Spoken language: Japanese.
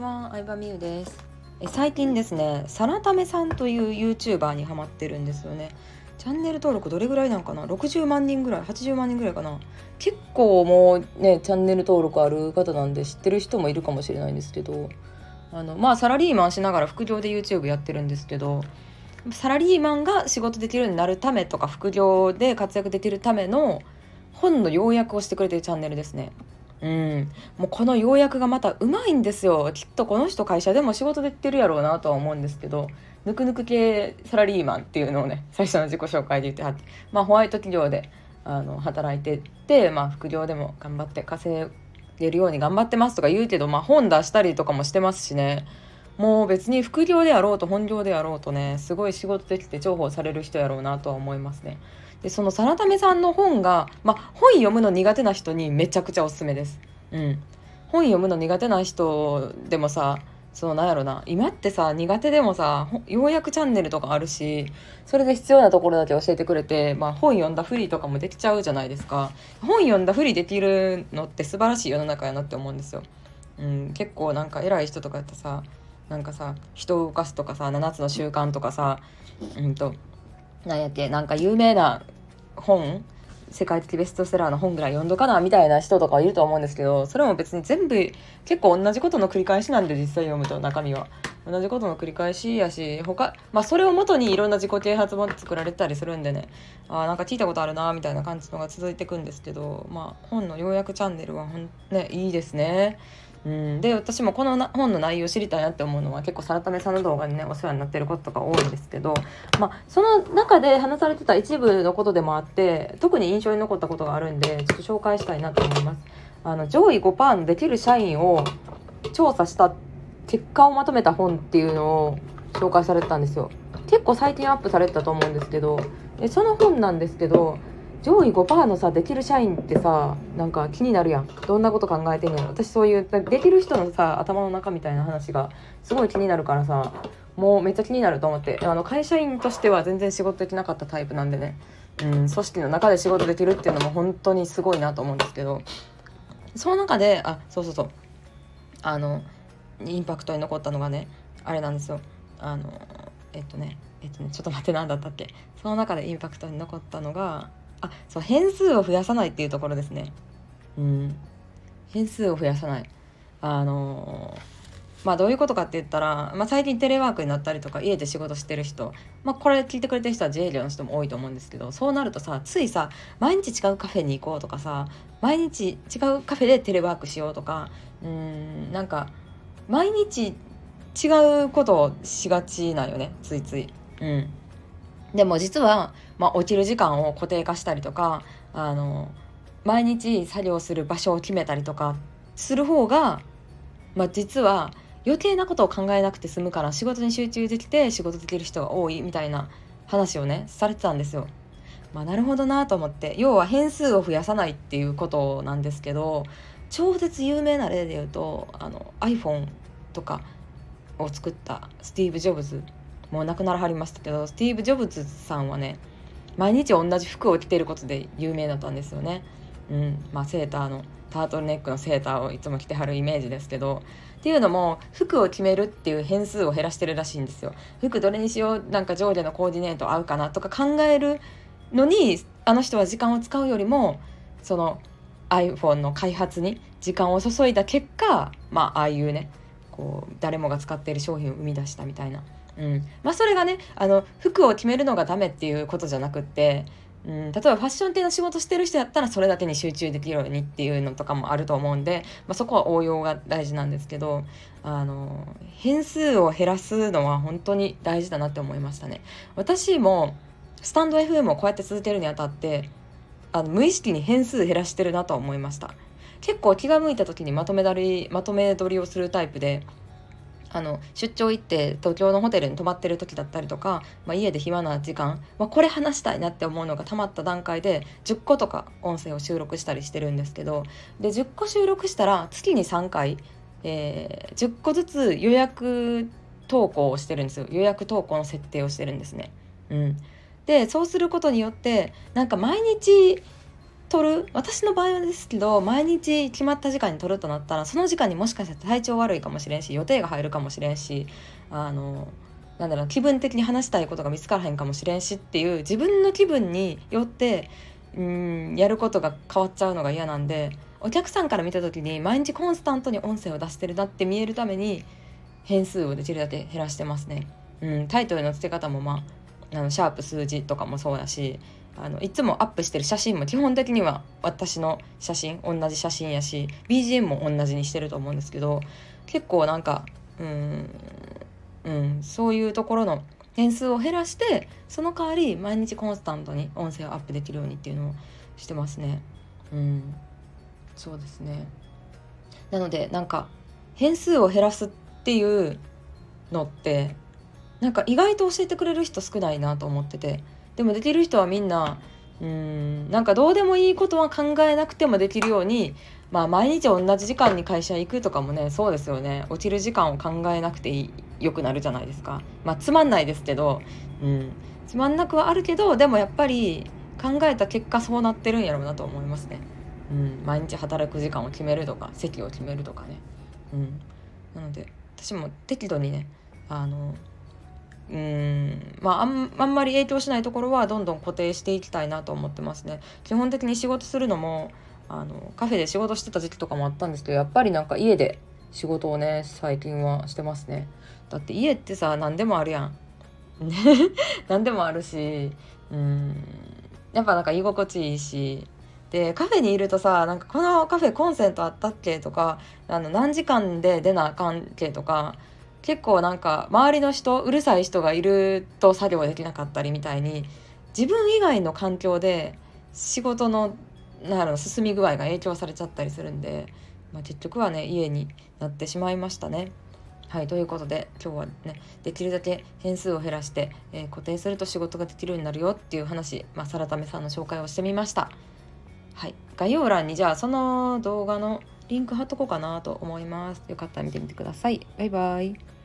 は、相葉美優です。最近ですねさらためさんという YouTuber にハマってるんですよね。チャンネル登録どれぐらいなんかな？60万人ぐらい80万人ぐらいかな。結構もうねチャンネル登録ある方なんで知ってる人もいるかもしれないんですけど。あのまあサラリーマンしながら副業で YouTube やってるんですけど。サラリーマンが仕事できるようになるためとか副業で活躍できるための本の要約をしてくれてるチャンネルですね。うん、もうこの要約がまたうまいんですよ。きっとこの人会社でも仕事できてるやろうなとは思うんですけどぬくぬく系サラリーマンっていうのをね最初の自己紹介で言ってはって、まあ、ホワイト企業であの働いてって、まあ、副業でも頑張って稼げるように頑張ってますとか言うけど、まあ、本出したりとかもしてますしね。もう別に副業であろうと本業であろうとねすごい仕事できて重宝される人やろうなとは思いますね。でそのさらためさんの本が、まあ、本読むの苦手な人にめちゃくちゃおすすめです。うん、本読むの苦手な人でもさそうなんやろな今ってさ苦手でもさようやくチャンネルとかあるしそれで必要なところだけ教えてくれて、まあ、本読んだふりとかもできちゃうじゃないですか本読んだふりできるのって素晴らしい世の中やなって思うんですよ。うん、結構なんか偉い人とかやってさなんかさ人を動かすとかさ7つの習慣とかさうんとなんやっけなんか有名な本世界的ベストセラーの本ぐらい読んどかなみたいな人とかいると思うんですけどそれも別に全部結構同じことの繰り返しなんで実際読むと中身は。同じことの繰り返しやし他まあそれをもとにいろんな自己啓発本作られたりするんでね。あなんか聞いたことあるなみたいな感じのが続いてくんですけどまあ本の要約チャンネルはほんねいいですね。うん、で私もこの本の内容を知りたいなって思うのは結構さらためさんの動画にねお世話になってることとか多いんですけど、まあ、その中で話されてた一部のことでもあって特に印象に残ったことがあるんでちょっと紹介したいなと思います。あの上位5%のできる社員を調査した結果をまとめた本っていうのを紹介されてたんですよ。結構最近アップされてたと思うんですけどその本なんですけど上位5%のさできる社員ってさなんか気になるやん。どんなこと考えてんやろ私そういうできる人のさ頭の中みたいな話がすごい気になるからさもうめっちゃ気になると思って。あの会社員としては全然仕事できなかったタイプなんでね、うん、組織の中で仕事できるっていうのも本当にすごいなと思うんですけど。その中であそうそうそう。あのインパクトに残ったのがねあれなんですよ。あのえっとねえっとねちょっと待って何だったっけ。その中でインパクトに残ったのがあそう変数を増やさないっていうところですね。うん。変数を増やさない。あのまあどういうことかって言ったら、まあ、最近テレワークになったりとか家で仕事してる人、まあ、これ聞いてくれてる人は自営業の人も多いと思うんですけどそうなるとさついさ毎日違うカフェに行こうとかさ毎日違うカフェでテレワークしようとかうんなんか毎日違うことをしがちなんよねついつい。うん。でも実は、まあ、起きる時間を固定化したりとかあの毎日作業する場所を決めたりとかする方が、まあ、実は余計なことを考えなくて済むから仕事に集中できて仕事できる人が多いみたいな話をねされてたんですよ。まあ、なるほどなと思って要は変数を増やさないっていうことなんですけど超絶有名な例で言うとあの iPhone とかを作ったスティーブ・ジョブズもう亡くならはりましたけどスティーブ・ジョブズさんはね毎日同じ服を着てることで有名だったんですよね。うんまあ、セーターのタートルネックのセーターをいつも着てはるイメージですけどっていうのも服を決めるっていう変数を減らしてるらしいんですよ。服どれにしようなんか上下のコーディネート合うかなとか考えるのにあの人は時間を使うよりもその iPhone の開発に時間を注いだ結果まあああいうねこう誰もが使っている商品を生み出したみたいな。うん。まあ、それがねあの服を決めるのがダメっていうことじゃなくって、うん、例えばファッション系の仕事してる人やったらそれだけに集中できるようにっていうのとかもあると思うんで、まあ、そこは応用が大事なんですけどあの変数を減らすのは本当に大事だなって思いましたね。私もスタンド FM をこうやって続けるにあたってあの無意識に変数減らしてるなと思いました。結構気が向いた時にまとめ取りまとめ取りをするタイプであの出張行って東京のホテルに泊まってる時だったりとか、まあ、家で暇な時間、まあ、これ話したいなって思うのがたまった段階で10個とか音声を収録したりしてるんですけどで10個収録したら月に3回、えー、10個ずつ予約投稿をしてるんですよ予約投稿の設定をしてるんですね。うん、でそうすることによってなんか毎日撮る？私の場合はですけど毎日決まった時間に撮るとなったらその時間にもしかしたら体調悪いかもしれんし予定が入るかもしれんしあのなんだろう気分的に話したいことが見つからへんかもしれんしっていう自分の気分によってうんやることが変わっちゃうのが嫌なんでお客さんから見た時に毎日コンスタントに音声を出してるなって見えるために変数をできるだけ減らしてますね。うん、タイトルの付け方もまああのシャープ数字とかもそうやしあのいつもアップしてる写真も基本的には私の写真同じ写真やし BGM も同じにしてると思うんですけど結構なんかうんうんそういうところの点数を減らしてその代わり毎日コンスタントに音声をアップできるようにっていうのをしてますね。うんそうですね。なのでなんか変数を減らすっていうのってなんか意外と教えてくれる人少ないなと思ってて。でもできる人はみんなうんなんかどうでもいいことは考えなくてもできるようにまあ毎日同じ時間に会社行くとかもねそうですよね。落ちる時間を考えなくていいよくなるじゃないですか。まあつまんないですけど、うん、つまんなくはあるけどでもやっぱり考えた結果そうなってるんやろうなと思いますね、うん、毎日働く時間を決めるとか席を決めるとかね、うん、なので私も適度にねあのうん。まああんまり影響しないところはどんどん固定していきたいなと思ってますね。基本的に仕事するのもあのカフェで仕事してた時期とかもあったんですけどやっぱりなんか家で仕事をね最近はしてますね。だって家ってさ何でもあるやん。何でもあるしうん。やっぱなんか居心地いいし。でカフェにいるとさなんかこのカフェコンセントあったっけとかあの何時間で出なあかんけとか結構なんか周りの人うるさい人がいると作業できなかったりみたいに自分以外の環境で仕事のなる進み具合が影響されちゃったりするんで、まあ、結局はね家になってしまいましたね。はいということで今日はねできるだけ変数を減らして、えー、固定すると仕事ができるようになるよっていう話、まあ、サラタメさんの紹介をしてみました。はい、概要欄にじゃあその動画のリンク貼っとこうかなと思います。よかったら見てみてください。バイバイ。